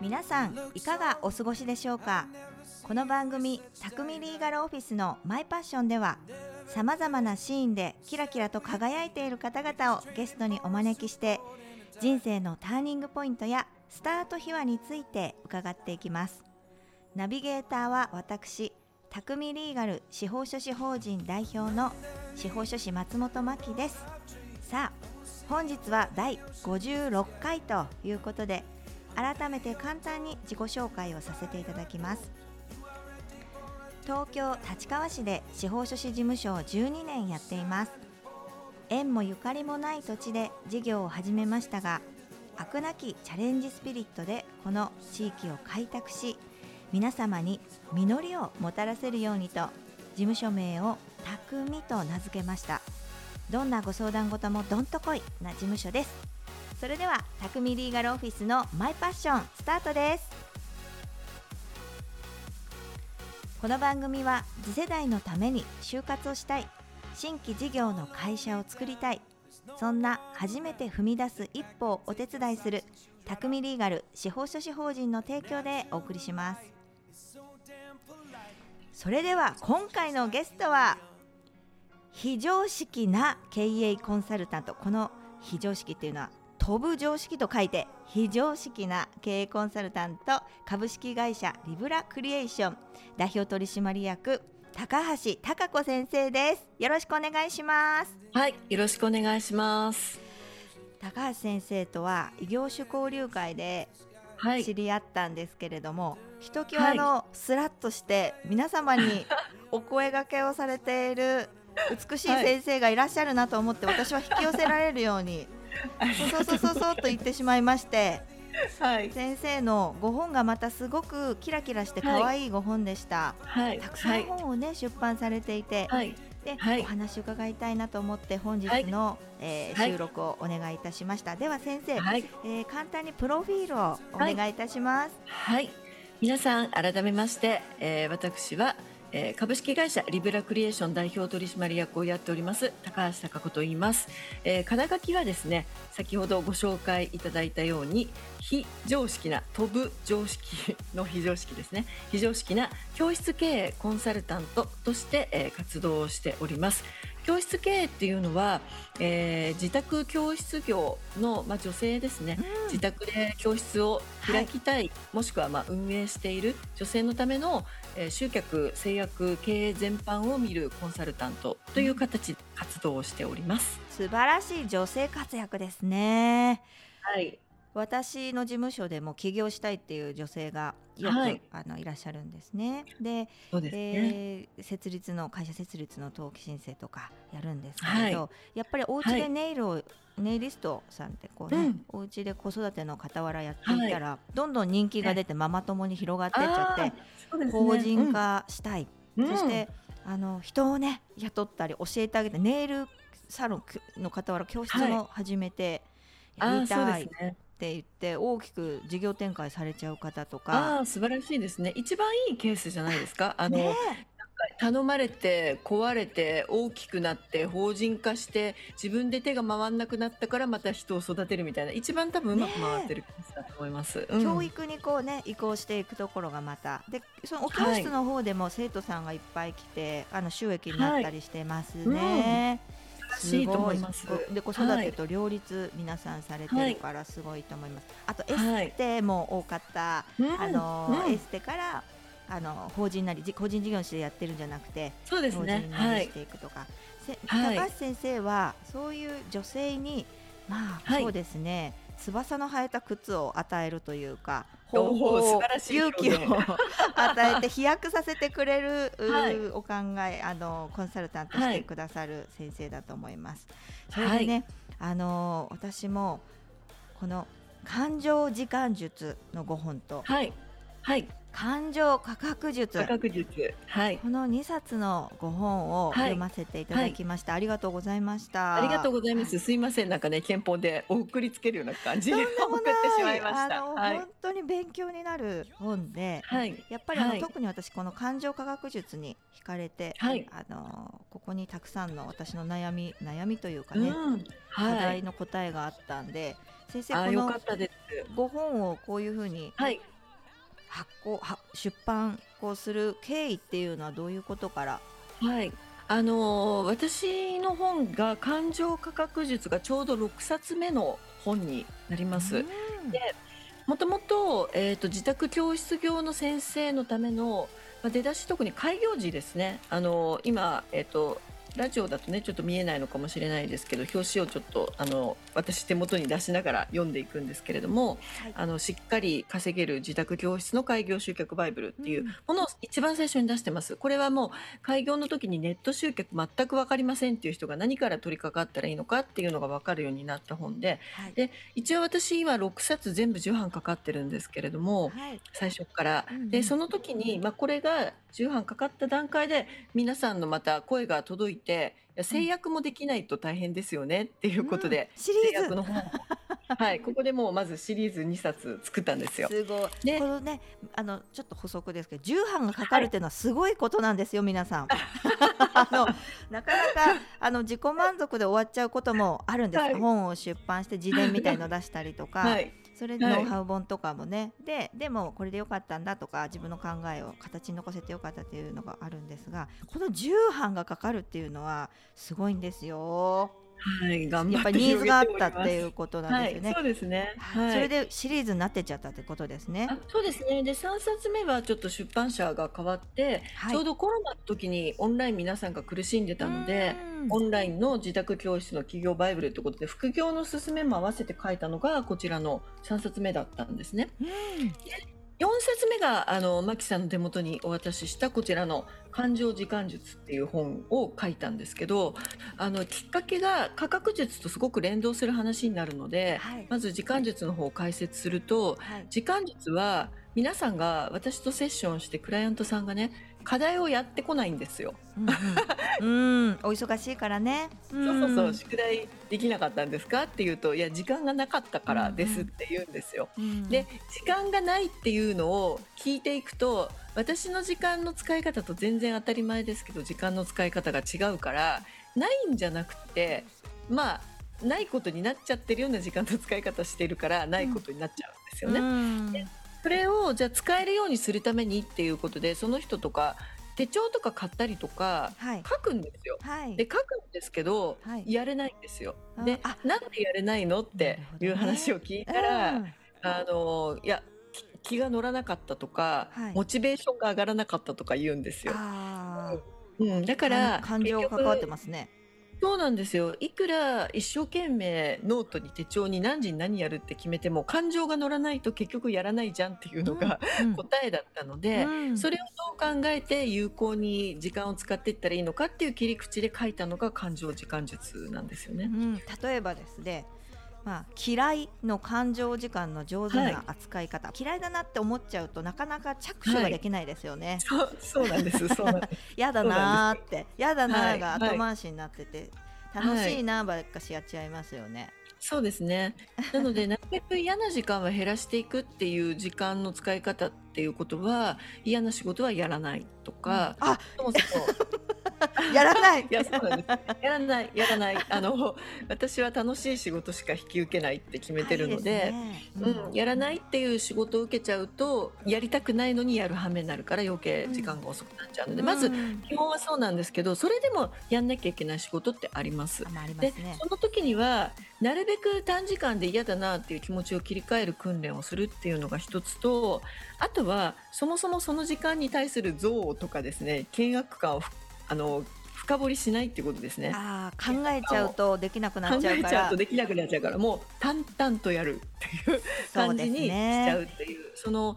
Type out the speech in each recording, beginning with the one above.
皆さんいかがお過ごしでしょうか？この番組「匠リーガルオフィスのマイパッション」ではさまざまなシーンでキラキラと輝いている方々をゲストにお招きして人生のターニングポイントやスタート秘話について伺っていきます。ナビゲーターは私匠リーガル司法書士法人代表の司法書士松本真希です。さあ本日は第56回ということで改めて簡単に自己紹介をさせていただきます。東京立川市で司法書士事務所を12年やっています。縁もゆかりもない土地で事業を始めましたが飽くなきチャレンジスピリットでこの地域を開拓し皆様に実りをもたらせるようにと事務所名を「匠」と名付けました。どんなご相談事もどんとこいな事務所です。それでは匠リーガルオフィスのマイパッションスタートです。この番組は次世代のために就活をしたい。新規事業の会社を作りたい。そんな初めて踏み出す一歩をお手伝いする匠リーガル司法書士法人の提供でお送りします。それでは今回のゲストは非常識な経営コンサルタントこの非常識っていうのは飛ぶ常識と書いて非常識な経営コンサルタント株式会社リブラクリエーション代表取締役高橋貴子先生です。よろしくお願いしますはい、よろしくお願いします。高橋先生とは異業種交流会ではい、知り合ったんですけれども、ひときわのスラッとして皆様にお声掛けをされている美しい先生がいらっしゃるなと思って、私は引き寄せられるように。そうそうそうそうと言ってしまいまして。はい、先生のご本がまたすごくキラキラして可愛いご本でした、はい、たくさん本をね、出版されていて、はい、で、はい。お話を伺いたいなと思って本日の、えーはい。収録をお願いいたしました、では先生、はい、えー簡単にプロフィールをお願いいたします、はい、皆さん改めまして、えー、私は、えー、株式会社リブラクリエーション代表取締役をやっております高橋貴子と言います、えー、肩書きはですね先ほどご紹介いただいたように非常識な飛ぶ常識の非常識ですね。非常識な教室経営コンサルタントとして、えー、活動をしております。教室経営っていうのは、えー、自宅教室業の、まあ、女性ですね、自宅で教室を開きたい、もしくはまあ運営している女性のための、えー集客製薬経営全般を見るコンサルタントという形で活動をしております。素晴らしい女性活躍ですね。はい、私の事務所でも起業したいっていう女性がよく、はい。あのいらっしゃるんですね。でそね。えー設立の会社設立の登記申請とかやるんですけれど、はやっぱりお家でネイルを、ネイリストさんってこうね、うん。お家で子育ての傍らやっていたら、どんどん人気が出てママ友に広がってっちゃって、ね法人化したい、うんそしてあの人をね雇ったり教えてあげてネイルサロンの傍ら教室も始めてやりたいっですね。て言って大きく事業展開されちゃう方とあか。あ素晴らしいですね。一番いいケースじゃないですか？あの、ね頼まれて壊れて大きくなって法人化して自分で手が回んなくなったからまた人を育てるみたいな。一番多分うまく回ってるケースだと思います。うん。教育にこうね移行していくところがまた。でそのお教室の方でも生徒さんがいっぱい来て、あの収益になったりしてますね。素晴らしいと思います。ごで子育てと両立皆さんされてるからすごいと思います。あとエはいステも多かった、うん。あの、うん。エステからあの法人なりじ個人事業主でやってるんじゃなくてそうです法ね。はい人なりし。ていくとか、せはい高橋先生はそういう女性にまあ、はいそうですね翼の生えた靴を与えるというか方法勇気表を与えて飛躍させてくれる、う はいお考えあのコンサルタントしてくださる先生だと思います。それはいでね、あの私もこの感情時間術の5本とはい。はい。感情価格術。価格術。はい。この2冊のご本を読ませていただきました、はい、ありがとうございました。ありがとうございます。すいません。なんかね憲法で送りつけるような感じで送ってしまいました。はい、本当に勉強になる本で、はい、やっぱりあの、特に私この感情科学術に惹かれて、はい、あのここにたくさんの私の悩み悩みというかね、うん、課題の答えがあったんで、先生この5本をこういうふうに、はい発行出版をする経緯っていうのはどういうことから？はい。あのー、私の本が感情価格術がちょうど6冊目の本になります。でもともと,、えーと、自宅教室業の先生のための、まあ、出だし特に開業時ですね。あのー、今、えーとラジオだとねちょっと見えないのかもしれないですけど表紙をちょっとあの私手元に出しながら読んでいくんですけれども、はい、あのしっかり稼げる自宅教室の開業集客バイブルっていうものを一番最初に出してます。これはもう開業の時にネット集客全く分かりませんっていう人が何から取り掛かったらいいのかっていうのが分かるようになった本ではい、で一応私今6冊全部重版かかってるんですけれども、はい、最初から。でその時に、まあ、これが重版かかった段階で皆さんのまた声が届いて制約もできないと大変ですよねっていうことで、うん、シリーズの本はい、ここでもうまずシリーズ2冊作ったんですよ。すごい。で、このね、あのちょっと補足ですけど、重版がかかるっていうのはすごいことなんですよ、はい、皆さん。あのなかなかあの自己満足で終わっちゃうこともあるんです。はい、本を出版して自伝みたいの出したりとか。はいそれでノウハウ本とかもね、はい、ででもこれでよかったんだとか自分の考えを形に残せてよかったっていうのがあるんですがこの重版がかかるっていうのはすごいんですよ。はい、頑張ってニーズがあったっていうことなんですよね。はい、そうですね、はい。それでシリーズになってっちゃったってことですね。そうですね。で、三冊目はちょっと出版社が変わって、はい、ちょうどコロナの時にオンライン皆さんが苦しんでたので、オンラインの自宅教室の企業バイブルということで、副業の勧めも合わせて書いたのがこちらの三冊目だったんですね。4冊目があのマキさんの手元にお渡ししたこちらの「感情時間術」っていう本を書いたんですけどあのきっかけが価格術とすごく連動する話になるので、はい、まず時間術の方を解説すると、はい、時間術は皆さんが私とセッションしてクライアントさんがね課題をやってこないんですよ。うん、うん、お忙しいからね。そうそうそう、宿題できなかったんですかって言うと、いや時間がなかったからですって言うんですよ。うんうん、で、時間がないっていうのを聞いていくと、私の時間の使い方と全然当たり前ですけど、時間の使い方が違うから、ないんじゃなくて、まあ。ないことになっちゃってるような時間の使い方してるからないことになっちゃうんですよね。うんそれをじゃあ使えるようにするためにっていうことでその人とか手帳とか買ったりとか書くんですよ。はい、で書くんですけど、はい、やれないんですよ。でなんでやれないのっていう話を聞いたら、ねうん、あのいや気が乗らなかったとか、はい、モチベーションが上がらなかったとか言うんですよ。うん、だから感情関わってますね。そうなんですよ。いくら一生懸命ノートに手帳に何時に何やるって決めても感情が乗らないと結局やらないじゃんっていうのが、うん、答えだったので、うん、それをどう考えて有効に時間を使っていったらいいのかっていう切り口で書いたのが感情時間術なんですよね。うん、例えばですねまあ、嫌いの感情時間の上手な扱い方、はい、嫌いだなって思っちゃうとなかなか着手ができないですよね。はい、そうそうなんです。そう やだなーってやだなーが後回しになってて、はい、楽しいなーばっかしやっちゃいますよね。そうですね。なのでなるべく嫌な時間は減らしていくっていう時間の使い方っていうことは嫌な仕事はやらないとか、うん、あそもそも やらない。いや、そうなんです。やらない、やらない。あの、私は楽しい仕事しか引き受けないって決めてるので。ね、うん、やらないっていう仕事を受けちゃうと、やりたくないのにやる羽目になるから、余計時間が遅くなっちゃうので、うん、まず基本はそうなんですけど、それでもやんなきゃいけない仕事ってあります。まありますね、で、その時には。なるべく短時間で嫌だなっていう気持ちを切り替える訓練をするっていうのが一つとあとはそもそもその時間に対する憎悪とかですね険悪感をあの深掘りしないっていうことですね。あ考えちゃうとできなくなっちゃうから。考えちゃうとできなくなっちゃうから、もう淡々とやるっていう感じにしちゃうっていう、そ、ね,、の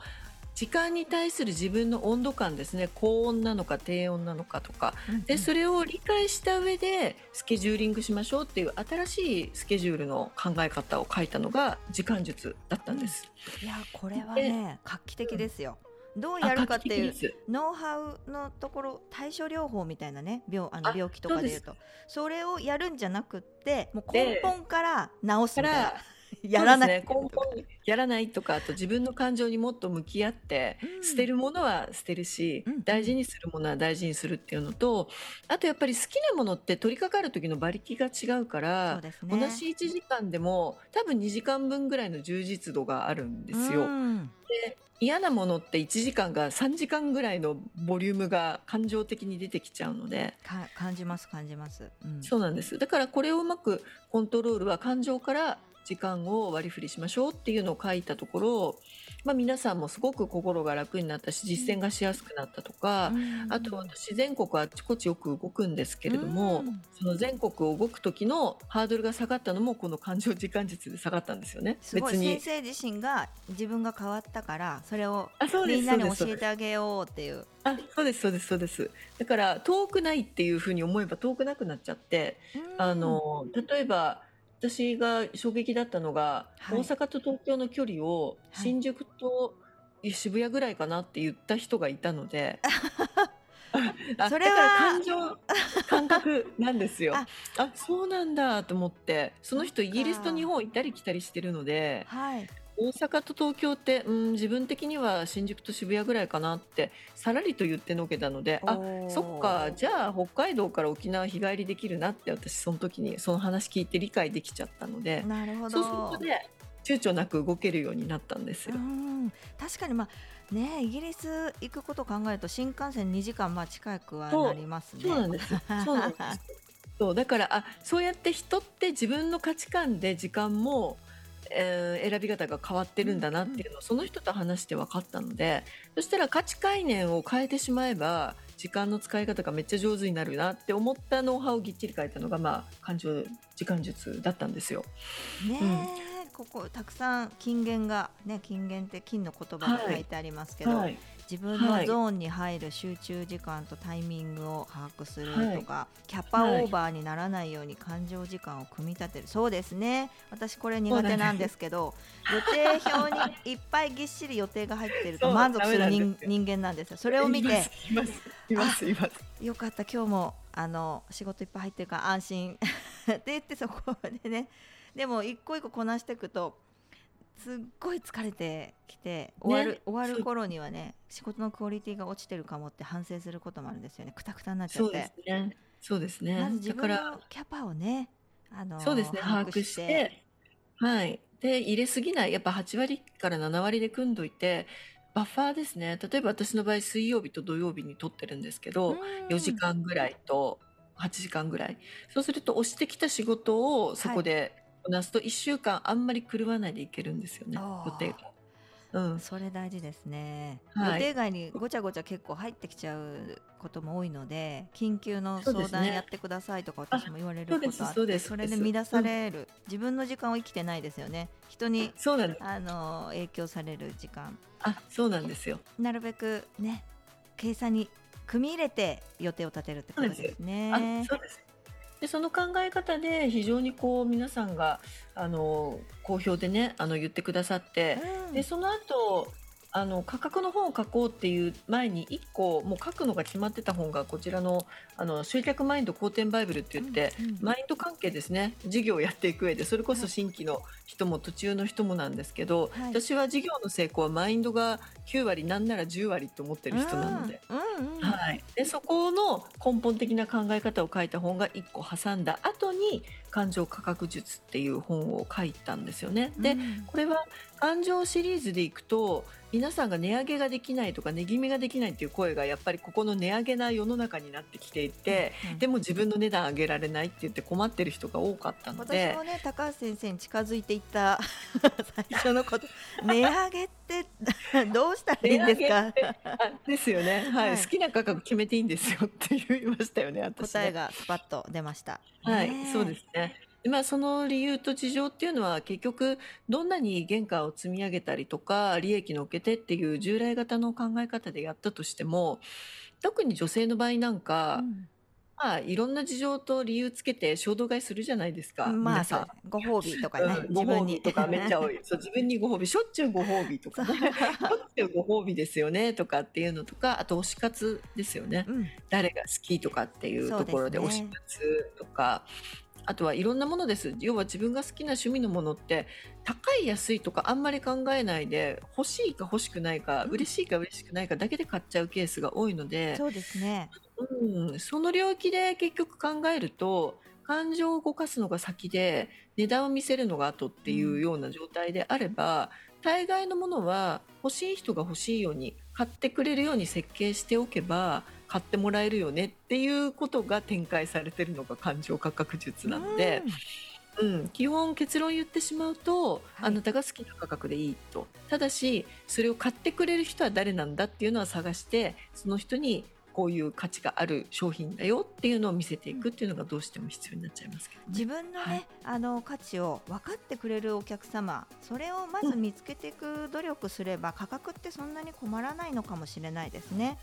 時間に対する自分の温度感ですね。高温なのか低温なのかとか、うんうん、でそれを理解した上でスケジューリングしましょうっていう新しいスケジュールの考え方を書いたのが時間術だったんです。うん、いやこれはね画期的ですよ。どうやるかっていうノウハウのところ対処療法みたいなね病あのあ病気とかでいうと。それをやるんじゃなくってもう根で本から治すかみたいな。ら やらない、ね、根本にやらないとかあと自分の感情にもっと向き合って、うん。捨てるものは捨てるし、うん。大事にするものは大事にするっていうのとあとやっぱり好きなものって取り掛かる時の馬力が違うから、ね。同じ1時間でも多分2時間分ぐらいの充実度があるんですよ。うん。嫌なものって1時間が3時間ぐらいのボリュームが感情的に出てきちゃうので、か感じます感じます、うん。そうなんです。だからこれをうまくコントロールは感情から時間を割り振りしましょうっていうのを書いたところ、まあ、皆さんもすごく心が楽になったし実践がしやすくなったとか、うん。あと私全国あちこちよく動くんですけれども、うん。その全国を動く時のハードルが下がったのもこの感情時間術で下がったんですよね。すごい。別に。先生自身が自分が変わったからそれをみんなに教えてあげようっていう。あそうですそうですそうです。だから遠くないっていうふうに思えば遠くなくなっちゃって、うん。あの例えば私が衝撃だったのが、はい。大阪と東京の距離をはい。新宿と渋谷ぐらいかなって言った人がいたので。あ それはだから感情 感覚なんですよ。あ。あそうなんだと思ってその人イギリスと日本行ったり来たりしてるのではい大阪と東京って、うん、自分的には新宿と渋谷ぐらいかなってさらりと言ってのけたのであそっかじゃあ北海道から沖縄日帰りできるなって私その時にその話聞いて理解できちゃったのでなるほそうするどとね躊躇なく動けるようになったんですよ。うん確かにまあねイギリス行くことを考えると新幹線2時間まあ近くはなりますね。そうなんです。そうなんです。そうだからあそうやって人って自分の価値観で時間も、えー選び方が変わってるんだなっていうのをその人と話して分かったのでそしたら価値概念を変えてしまえば時間の使い方がめっちゃ上手になるなって思ったノウハウをぎっちり書いたのがまあ感情時間術だったんですよ。ねえ、ここたくさん金言がね金言って金の言葉が書いてありますけど、はい、自分のゾーンに入る集中時間とタイミングを把握するとか、キャパオーバーにならないように感情時間を組み立てる、そうですね。私これ苦手なんですけど予定表にいっぱいぎっしり予定が入ってると満足する人間なんですよ。それを見ていますいますいます。よかった。今日もあの仕事いっぱい入ってるから安心。って言ってそこでね。でも一個一個こなしていくとすっごい疲れてきて終わる、ね終わる頃にはね仕事のクオリティが落ちてるかもって反省することもあるんですよね。くたくたになっちゃそうでってすね。そうですね。まず自分だから。のキャパをねあのそうですね。把握して。はい。で入れすぎない。やっぱ8割から7割で組んどいてバッファーですね。例えば私の場合水曜日と土曜日に撮ってるんですけど、4時間ぐらいと8時間ぐらい。そうすると押してきた仕事をそこでこなすと1週間あんまり狂わないでいけるんですよね、予定が。うん、それ大事ですね、はい。予定外にごちゃごちゃ結構入ってきちゃうことも多いので緊急の相談やってくださいとか私も言われることあってそうですそれで乱される、自分の時間を生きてないですよね。人にあの影響される時間。あそうなんですよ。なるべくね計算に組み入れて予定を立てるってことですあね。そうですでその考え方で非常にこう皆さんがあの好評でねあの言ってくださって、うん。でその後あの価格の本を書こうっていう前に1個もう書くのが決まってた本がこちらのあの集客マインド好転バイブルって言って、うんうん。マインド関係ですね。事業をやっていく上でそれこそ新規の人も途中の人もなんですけど、はい。私は事業の成功はマインドが9割なんなら10割と思ってる人なので。うんうんうん。はい、でそこの根本的な考え方を書いた本が1個挟んだ後に「感情価格術」っていう本を書いたんですよね。でうん。これは感情シリーズでいくと皆さんが値上げができないとか値決めができないっていう声がやっぱりここの値上げな世の中になってきていて、うんでも自分の値段上げられないって言って困ってる人が多かったの私でもね高橋先生に近づいていった 最初のこと値上げってどうしたらいいんですか？ですよね、はい。はい。好きな価格決めていいんですよって言いましたよね私ね。答えがスパッと出ました。はい、そうですね。でまあ、その理由と事情っていうのは結局どんなに原価を積み上げたりとか利益のっけてっていう従来型の考え方でやったとしても特に女性の場合なんか、うんまあ、いろんな事情と理由つけて衝動買いするじゃないですか、まあ皆さん。ご褒美とかね、うん、ご褒美自分にとかめっちゃ多い。そう、自分にご褒美、しょっちゅうご褒美とかね。しょっちゅうご褒美ですよねとかっていうのとか、あと推し活ですよね。うん、誰が好きとかっていうところで推し活とか、あとはいろんなものです。要は自分が好きな趣味のものって高い安いとかあんまり考えないで欲しいか欲しくないか、うん嬉しいか嬉しくないかだけで買っちゃうケースが多いので、そうですね。うん、その領域で結局考えると感情を動かすのが先で値段を見せるのが後っていうような状態であれば、大概のものは欲しい人が欲しいように買ってくれるように設計しておけば買ってもらえるよねっていうことが展開されてるのが感情価格術なので、うん、基本結論言ってしまうと、はい。あなたが好きな価格でいいと。ただしそれを買ってくれる人は誰なんだっていうのは探してその人にこういう価値がある商品だよっていうのを見せていくっていうのがどうしても必要になっちゃいますけどね。自分のね、はい。あの価値を分かってくれるお客様それをまず見つけていく努力すれば、価格ってそんなに困らないのかもしれないですね。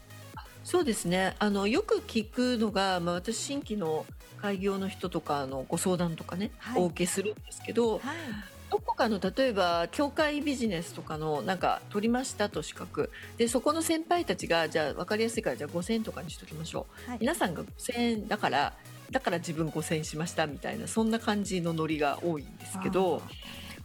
そうですね。あのよく聞くのが、まあ、私新規の開業の人とかのご相談とかね、はい。お受けするんですけどはい、どこかの例えば協会ビジネスとかのなんか取りましたと資格。でそこの先輩たちがじゃあ分かりやすいからじゃあ5000円とかにしときましょう。はい、皆さんが5000円だからだから自分5000円しましたみたいなそんな感じのノリが多いんですけど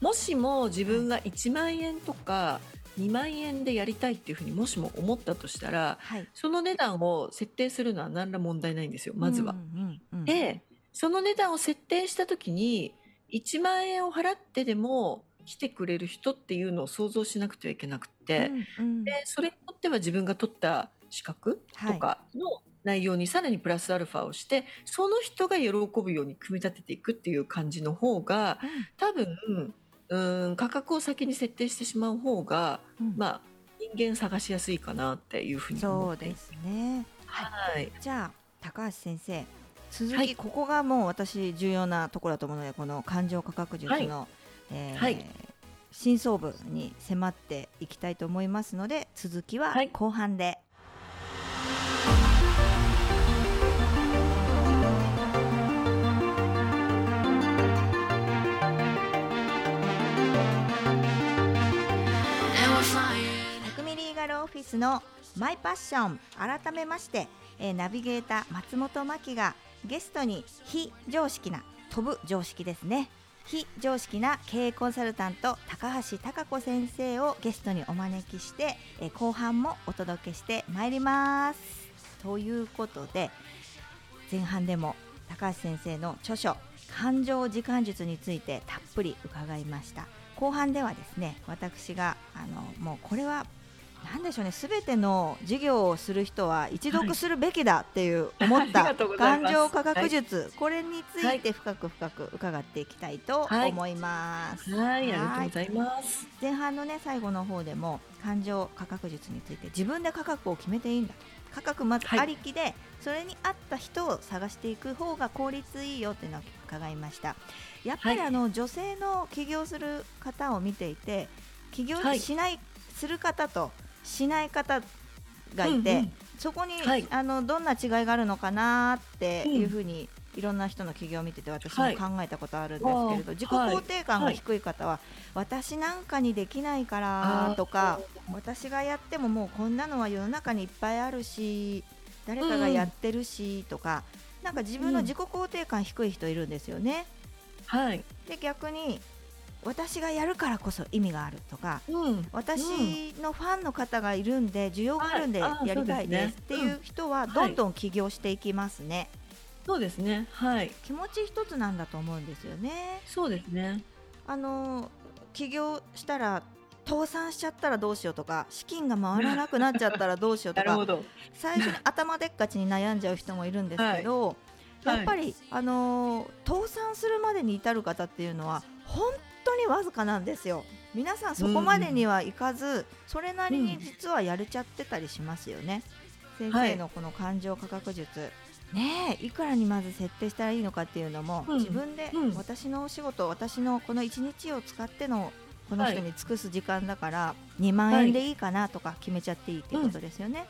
もしも自分が1万円とか2万円でやりたいっていうふうにもしも思ったとしたらはい、その値段を設定するのは何ら問題ないんですよまずは。うんうんうん、でその値段を設定した時に1万円を払ってでも来てくれる人っていうのを想像しなくてはいけなくて、うんうん。でそれによっては自分が取った資格とかの内容にさらにプラスアルファをしてその人が喜ぶように組み立てていくっていう感じの方が多分うん価格を先に設定してしまう方が、うん。うんまあ人間探しやすいかなっていうふうにそうですね。はい。じゃあ高橋先生続き、はい。ここがもう私重要なところだと思うのでこの感情価格術の、えーはい。真相部に迫っていきたいと思いますので続きははい。後半で。ガルオフィスのマイパッション改めまして、えーナビゲーター松本真希がゲストに非常識な飛ぶ常識ですね。非常識な経営コンサルタント高橋貴子先生をゲストにお招きして、えー後半もお届けしてまいります。ということで前半でも高橋先生の著書感情時間術についてたっぷり伺いました。後半ではですね私があのもうこれはなんでしょうね。すべての事業をする人は一読するべきだっていう思った感情価格術、これについて深く深く伺っていきたいとはい。思います。はい、ありがとうございます。前半のね最後の方でも感情価格術について自分で価格を決めていいんだと。価格まずはい。ありきで、それに合った人を探していく方が効率いいよっていうのを伺いました。やっぱりはい。あの、女性の起業する方を見ていて起業はいしない、する方としない方がいて、うんうん。そこに、はい。あのどんな違いがあるのかなっていうふうに、いろんな人の起業を見てて私もはい。考えたことあるんですけれど、あー自己肯定感が低い方は、私なんかにできないからとか私がやってももうこんなのは世の中にいっぱいあるし誰かがやってるしとか、なんか自分の自己肯定感低い人いるんですよね。はい。で逆に私がやるからこそ意味があるとかうん。私のファンの方がいるんで需要があるんでやりたいですっていう人はんどんどん起業していきますね、そうですね。はい。気持ち一つなんだと思うんですよねそうですね。あの起業したら倒産しちゃったらどうしようとか資金が回らなくなっちゃったらどうしようとか。最初に頭でっかちに悩んじゃう人もいるんですけど、はいやっぱり、あのー倒産するまでに至る方っていうのは本当にわずかなんですよ。皆さんそこまでにはいかず、それなりに実はやれちゃってたりしますよね。先生のこの感情価格術、ねえいくらにまず設定したらいいのかっていうのも、うん自分でうん私のお仕事私のこの一日を使ってのこの人に尽くす時間だから2万円でいいかなとか決めちゃっていいっていうことですよね。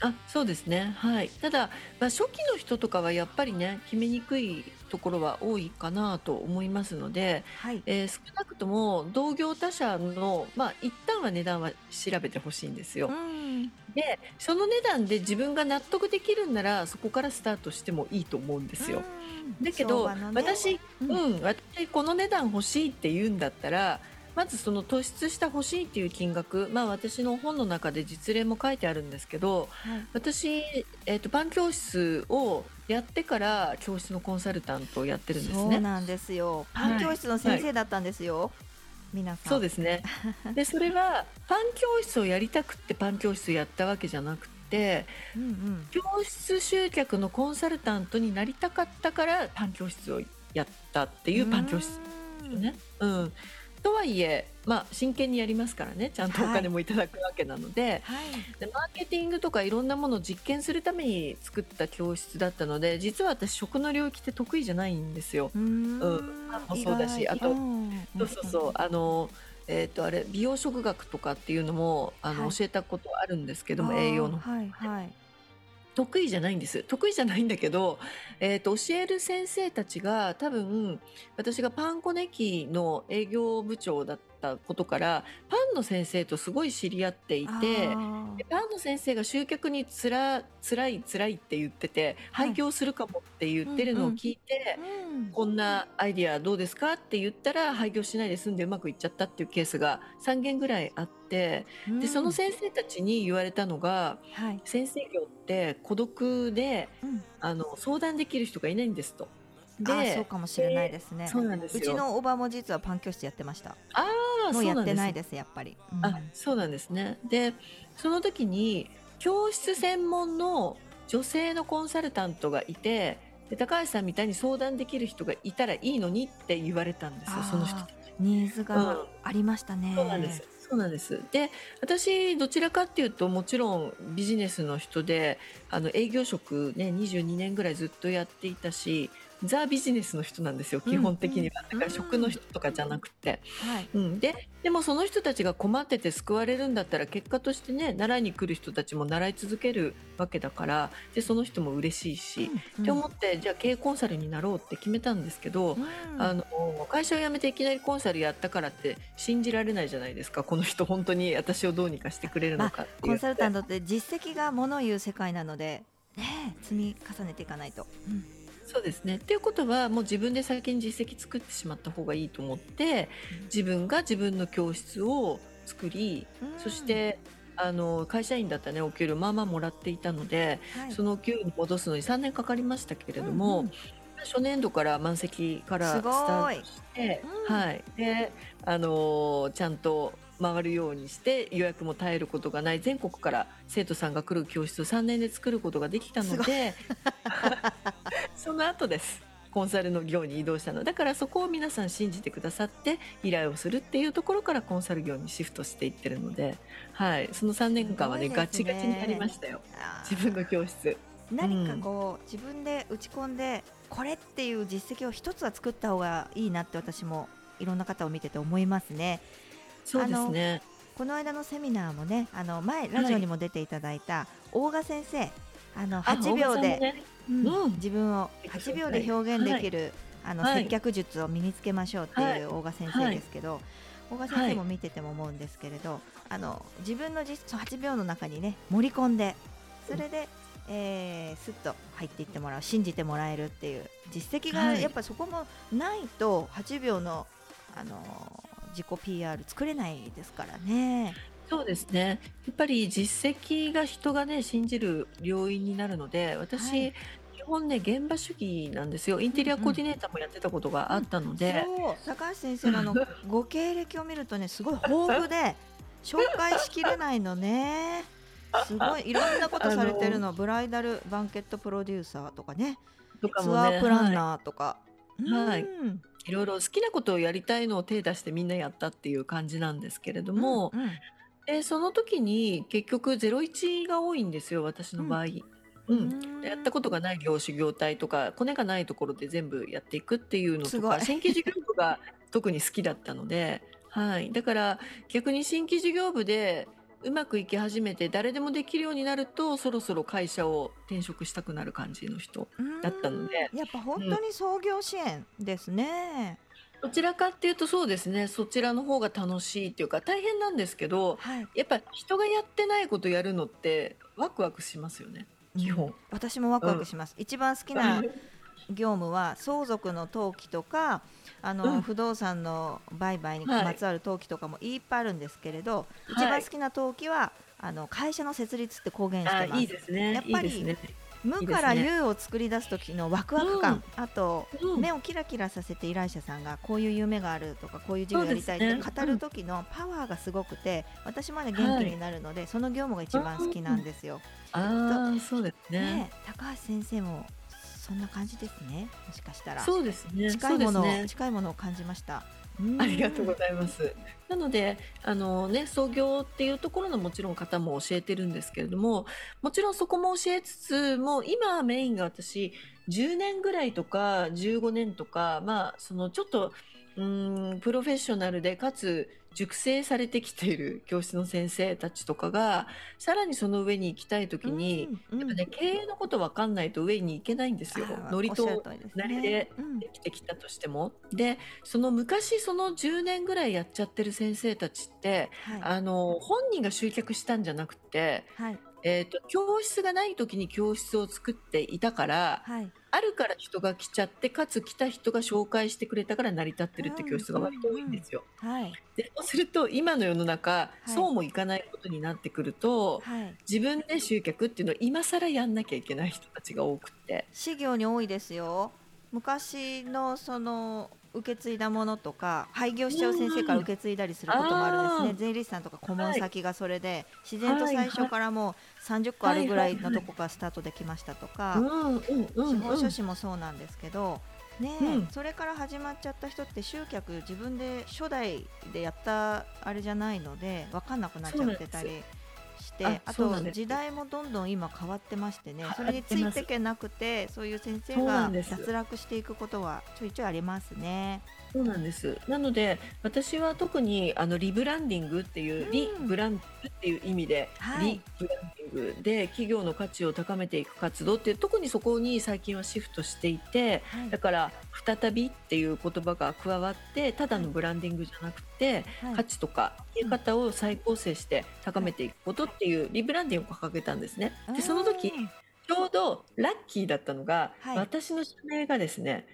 あそうですね。はい。ただ、まあ、初期の人とかはやっぱりね決めにくいところは多いかなと思いますので、はい。えー少なくとも同業他社のまあ一旦は値段は調べてほしいんですよ。うん。でその値段で自分が納得できるんならそこからスタートしてもいいと思うんですよ。うん。だけど、ね。私、ううんん、私この値段欲しいって言うんだったらまずその突出した欲しいっていう金額まあ私の本の中で実例も書いてあるんですけどはい。私、えー、とパン教室をやってから教室のコンサルタントをやってるんですね。そうなんですよ。パン教室の先生だったんですよ、皆さん。そうですね。でそれはパン教室をやりたくってパン教室をやったわけじゃなくてうんうん。教室集客のコンサルタントになりたかったからパン教室をやったっていうパン教室ですよね。うん、とはいえ、まあ、真剣にやりますからね。ちゃんとお金もいただくわけなので,、はい。でマーケティングとかいろんなものを実験するために作った教室だったので実は私食の領域って得意じゃないんですよ。うーん。うん。もそうだしあとん。そうそうそう。あのえー、とあれ美容食学とかっていうのもあの、はい。教えたことあるんですけども栄養のはいはい得意じゃないんです。得意じゃないんだけど、えー、と教える先生たちが多分私がパンコネキの営業部長だったことからパの先生とすごい知り合っていて。パンの先生が集客につら辛い辛いって言っててはい。廃業するかもって言ってるのを聞いて、うんこんなアイディアどうですかって言ったら廃業しないで済んでうまくいっちゃったっていうケースが3件ぐらいあってうん。でその先生たちに言われたのがはい。先生業って孤独でうん。あの相談できる人がいないんですと。でそうかもしれないですね。そうなんですよ。うちのおばも実はパン教室やってました。ああもうやってないでですやっぱり、うん。あそうなんですね。でその時に教室専門の女性のコンサルタントがいてで高橋さんみたいに相談できる人がいたらいいのにって言われたんですよその人ニーズがありましたね、そうなんです。そうなんです。で、私どちらかっていうともちろんビジネスの人で、あの営業職ね22年ぐらいずっとやっていたし、ザビジネスの人なんですよ。基本的には。うんだから食の人とかじゃなくて、はいうん。で、でもその人たちが困ってて救われるんだったら結果としてね、習いに来る人たちも習い続けるわけだから、でその人も嬉しいし、うんって思ってじゃあ経営コンサルになろうって決めたんですけど。うんあの会社を辞めていきなりコンサルやったからって信じられないじゃないですかこの人本当に私をどうにかしてくれるのかっていう、コンサルタントって実績がものを言う世界なので、ねえ、積み重ねていかないと。うんそうですね。っていうことはもう自分で先に実績作ってしまった方がいいと思って自分が自分の教室を作りそし、てあの会社員だったねお給料まあまあもらっていたので、はい。そのお給料に戻すのに3年かかりましたけれども、うんうん初年度から満席からスタートして、うん。はい、で、あのーちゃんと回るようにして予約も絶えることがない全国から生徒さんが来る教室を3年で作ることができたのでその後です。コンサルの業に移動したのだからそこを皆さん信じてくださって依頼をするっていうところからコンサル業にシフトしていってるので、はい、その3年間はねね。ガチガチになりましたよ。自分の教室。何かこう、自分で打ち込んでこれっていう実績を一つは作った方がいいなって私もいろんな方を見てて思いますね。そうですね。この間のセミナーもねあの前ラジオにも出ていただいた大賀先生、あのあ8秒で、ね。うんうん。自分を8秒で表現できる、あのはい。接客術を身につけましょうってはい。いう大賀先生ですけど、大賀先生も見てても思うんですけれど、あの自分の実その8秒の中にね盛り込んでそれで、えー、スッと入っていってもらう信じてもらえるっていう実績がはい。やっぱそこもないと8秒の、あの自己 PR 作れないですからね。そうですね。やっぱり実績が人がね信じる要因になるので私、はい。基本ね現場主義なんですよ。インテリアコーディネーターもやってたことがあったので、そう。高橋先生のあの ご経歴を見るとねすごい豊富で 紹介しきれないのね。すごいいろんなことされてるの。ブライダルバンケットプロデューサーとかねねアープランはいナーとか、はい。うんいろいろ好きなことをやりたいのを手出してみんなやったっていう感じなんですけれども、うんうん。でその時に結局01が多いんですよ私の場合。うん。やったことがない業種業態とかコネがないところで全部やっていくっていうのとか新規事業部が特に好きだったので、はい、だから逆に新規事業部でうまくいき始めて誰でもできるようになるとそろそろ会社を転職したくなる感じの人だったので。やっぱ本当に創業支援ですね、どちらかっていうとそうですね。そちらの方が楽しいっていうか大変なんですけどはい、やっぱ人がやってないことやるのってワクワクしますよね。基本。私もワクワクします、一番好きな業務は相続の登記とかあの、うん。不動産の売買にはいまつわる登記とかもいっぱいあるんですけれど、い。一番好きな登記はあの会社の設立って公言してます。あいいですね。やっぱりいい無から有を作り出す時のワクワク感、あと、うん。目をキラキラさせて依頼者さんがこういう夢があるとかこういう事業やりたいって語る時のパワーがすごくて私まで元気になるので、その業務が一番好きなんですよ。ああそうですね。ねえ高橋先生もそんな感じですね。もしかしたら。そうですね。近いもの、ね。近いものを感じました。ありがとうごいざいます。なので、あのね、創業っていうところのもちろん方も教えてるんですけれども、もちろんそこも教えつつ、もう今メインが私、10年ぐらいとか15年とか、まあ、そのちょっと、うーん、プロフェッショナルで、かつ熟成されてきている教室の先生たちとかが、さらにその上に行きたいときに、うんうん。やっぱね、経営のこと分かんないと上に行けないんですよ。ノリとおっしゃる通りでできてきたとしても。で、その昔その10年ぐらいやっちゃってる先生たちって、はい。あの、本人が集客したんじゃなくて、はいえっ、と、教室がない時に教室を作っていたから、はい。あるから人が来ちゃって、かつ来た人が紹介してくれたから成り立ってるって教室が割と多いんですよ。はい。で、そうすると今の世の中、い。そうもいかないことになってくると、はい。自分で集客っていうのを今更やんなきゃいけない人たちが多くて。事業に多いですよ昔のその受け継いだものとか廃業しちゃう先生から受け継いだりすることもあるんですね。税理士さんとか顧問先がそれで、自然と最初からもう30個あるぐらいのとこからスタートできましたとか、司法書うん。士もそうなんですけど、ねえうん。それから始まっちゃった人って集客自分で初代でやったあれじゃないので分かんなくなっちゃってたり。してああと時代もどんどん今変わってましてねそれについっていけなくてそういう先生が脱落していくことはちょいちょいありますね。そうなんです。なので、私は特にあのリブランディングっていう、うん。リブランディングっていう意味で、はい。リブランディングで企業の価値を高めていく活動っていう特にそこに最近はシフトしていて、はい。だから再びっていう言葉が加わって、ただのブランディングじゃなくて、はい。価値とか見え方を再構成して高めていくことっていうリブランディングを掲げたんですね。で、その時、うん。ちょうどラッキーだったのが、はい。私の社名がですね、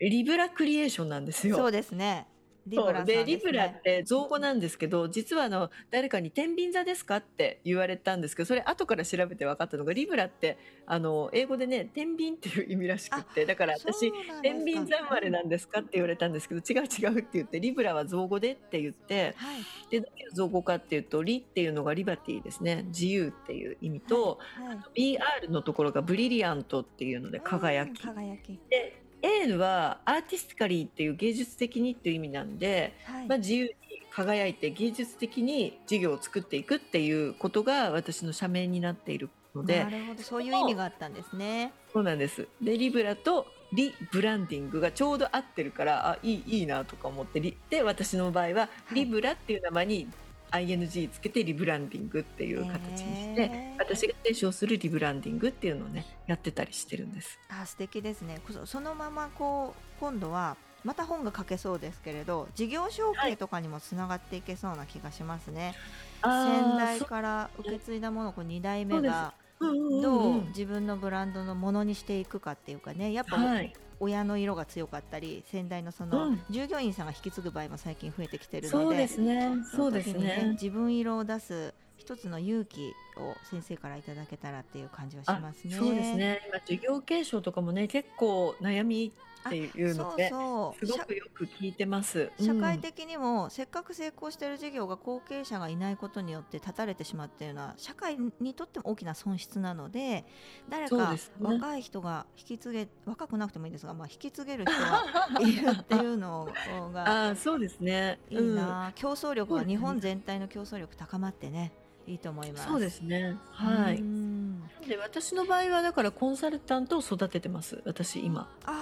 リブラクリエーションなんですよ。そうですね。リブラさんでリブラっ。て造語なんですけど実はあの誰かに「天秤座ですか?」って言われたんですけどそれ後から調べて分かったのがリブラってあの英語でね天秤っていう意味らしくってだから私「天秤座生まれなんですか?」って言われたんですけど違う違うって言ってリブラは造語でって言ってはいでどういう造語かっていうと「リ」っていうのがリバティですね自由っていう意味と、はい BR のところがブリリアントっていうので輝きうん輝き。で A はアーティスティカリーっていう芸術的にっていう意味なんで、はい。まあ、自由に輝いて芸術的に事業を作っていくっていうことが私の社名になっているのでなるほど。そういう意味があったんですね。そうなんです。でリブラとリブランディングがちょうど合ってるからあいいいいなとか思ってリで私の場合は、い。リブラっていう名前に ING つけてリブランディングっていう形にして、へー私が提唱するリブランディングっていうのをねやってたりしてるんです。あ素敵ですね。そそのままこう今度はまた本が書けそうですけれど事業承継とかにもつながっていけそうな気がしますね、先代から受け継いだものをこう2代目がどううん自分のブランドのものにしていくかっていうかね。やっぱ、はい親の色が強かったり先代のその、うん従業員さんが引き継ぐ場合も最近増えてきてるのそうでですね。そうですね。自分色を出す一つの勇気を先生からいただけたらっていう感じはしあますね。そうですね。今授業継承とかもね結構悩みっていうのでそうそうすごくよく聞いてます。社うん会的にもせっかく成功している事業が後継者がいないことによって断たれてしまっているのは社会にとっても大きな損失なので誰か若い人が引き継げ若くなくてもいいんですが、まあ、引き継げる人がいるっていうのが あーそうですね。いいな、競争力がそうですね日本全体の競争力高まってねいいと思います。うんそうですね。はうい。んで私の場合はだからコンサルタントを育ててます。私今あ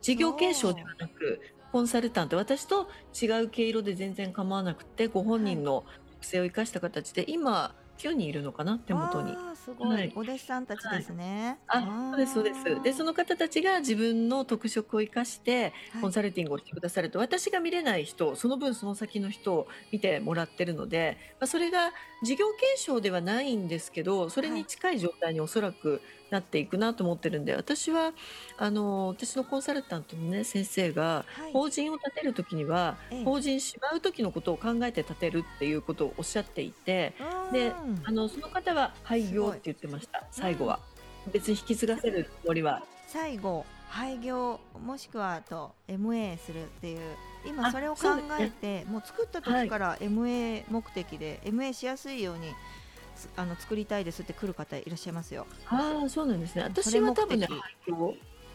事業継承ではなくコンサルタント私と違う毛色で全然構わなくてご本人の特性を生かした形で今9人いるのかな手元に。すごい、はい、お弟子さんたちですね。はい、あ、そうですそうです。でその方たちが自分の特色を生かしてコンサルティングをしてくださると、はい、私が見れない人、その分その先の人を見てもらってるので、まあ、それが事業継承ではないんですけど、それに近い状態におそらくなっていくなと思ってるんで私はあの私のコンサルタントの、ね、先生が、法人を立てる時には、法人しまう時のことを考えて立てるっていうことをおっしゃっていてであのその方は廃業って言ってました最後は、別に引き継がせるつもりは。最後廃業もしくはと MA するっていう今それを考えて、ね、もう作った時から MA 目的で、はい、MA しやすいようにあの作りたいですって来る方いらっしゃいますよ。ああそうなんですね。私は多分ね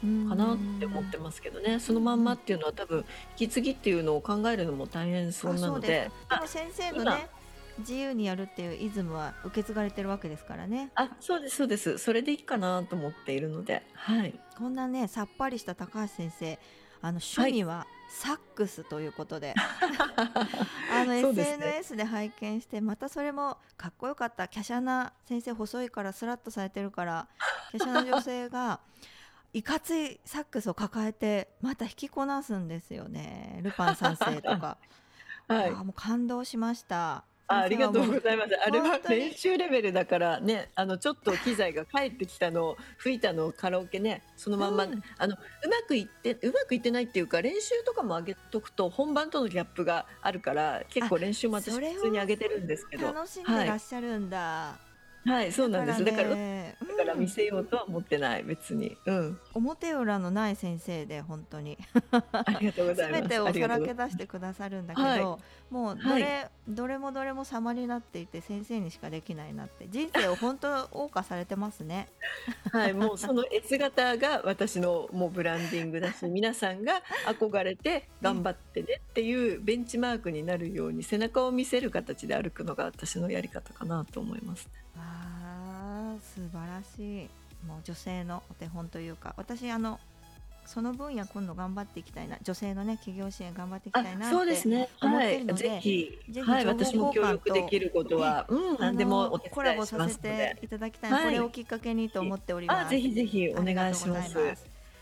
かなって思ってますけどね。そのまんまっていうのは多分引き継ぎっていうのを考えるのも大変そうなので。でも先生のね自由にやるっていうイズムは受け継がれてるわけですからね。あそうですそうです。それでいいかなと思っているので。はい。こんなねさっぱりした高橋先生あの趣味はサックスということで、あの SNS で拝見してまたそれもかっこよかった華奢な先生細いからスラッとされてるから華奢な女性が いかついサックスを抱えてまた弾きこなすんですよねルパン三世とか。はい、あもう感動しました。あありがとうございます。あれは練習レベルだからね、あのちょっと機材が帰ってきたのを吹いたのをカラオケね、そのまんま、うん、あのうまくいってうまくいってないっていうか練習とかも上げとくと本番とのギャップがあるから結構練習も私普通に上げてるんですけど、楽しんでらっしゃるんだ。はいはい、そうなんです。だから、だから見せようとは思ってない、別に。うん。表裏のない先生で、本当に。ありがとうございます。全てをさらけ出してくださるんだけど、はい、もうどれ、はい、どれもどれも様になっていて、先生にしかできないなって、人生を本当謳歌されてますね。はい、もうその S 型が私のもうブランディングだし、皆さんが憧れて頑張ってねっていうベンチマークになるように背中を見せる形で歩くのが私のやり方かなと思います。素晴らしい。もう女性のお手本というか私あのその分野今度頑張っていきたいな女性のね企業支援頑張っていきたいなそうですね。はいぜひぜひはい、私も協力できることは、うん、何でもお手コラボさせていただきたい、はい、これをきっかけにと思っております。ぜひぜひお願いします。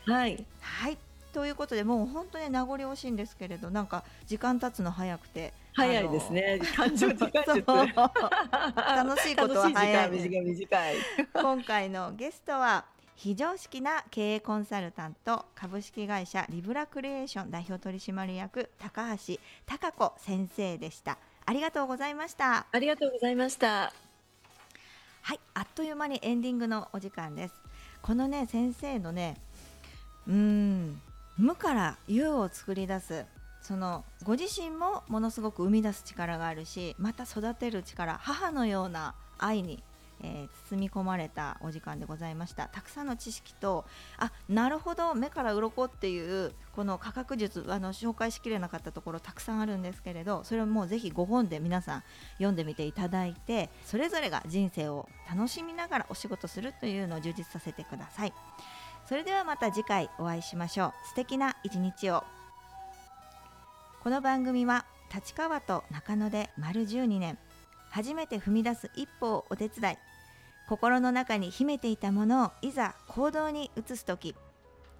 はい。はい。ということでもう本当に名残惜しいんですけれどなんか時間経つの早くて早いですね。感情時間楽しいことは早い、ね、短い。今回のゲストは非常識な経営コンサルタント株式会社リブラクリエーション代表取締役高橋貴子先生でした。ありがとうございました。ありがとうございました。はい、あっという間にエンディングのお時間です。このね先生のね、うん無から有を作り出すそのご自身もものすごく生み出す力があるしまた育てる力母のような愛に、えー、包み込まれたお時間でございました。たくさんの知識とあなるほど目から鱗っていうこの価格術あの紹介しきれなかったところたくさんあるんですけれどそれをもうぜひご本で皆さん読んでみていただいてそれぞれが人生を楽しみながらお仕事するというのを充実させてください。それではまた次回お会いしましょう。素敵な一日を。この番組は立川と中野で丸12年初めて踏み出す一歩をお手伝い心の中に秘めていたものをいざ行動に移す時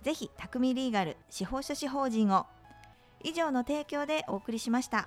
ぜひ匠リーガル司法書士法人を以上の提供でお送りしました。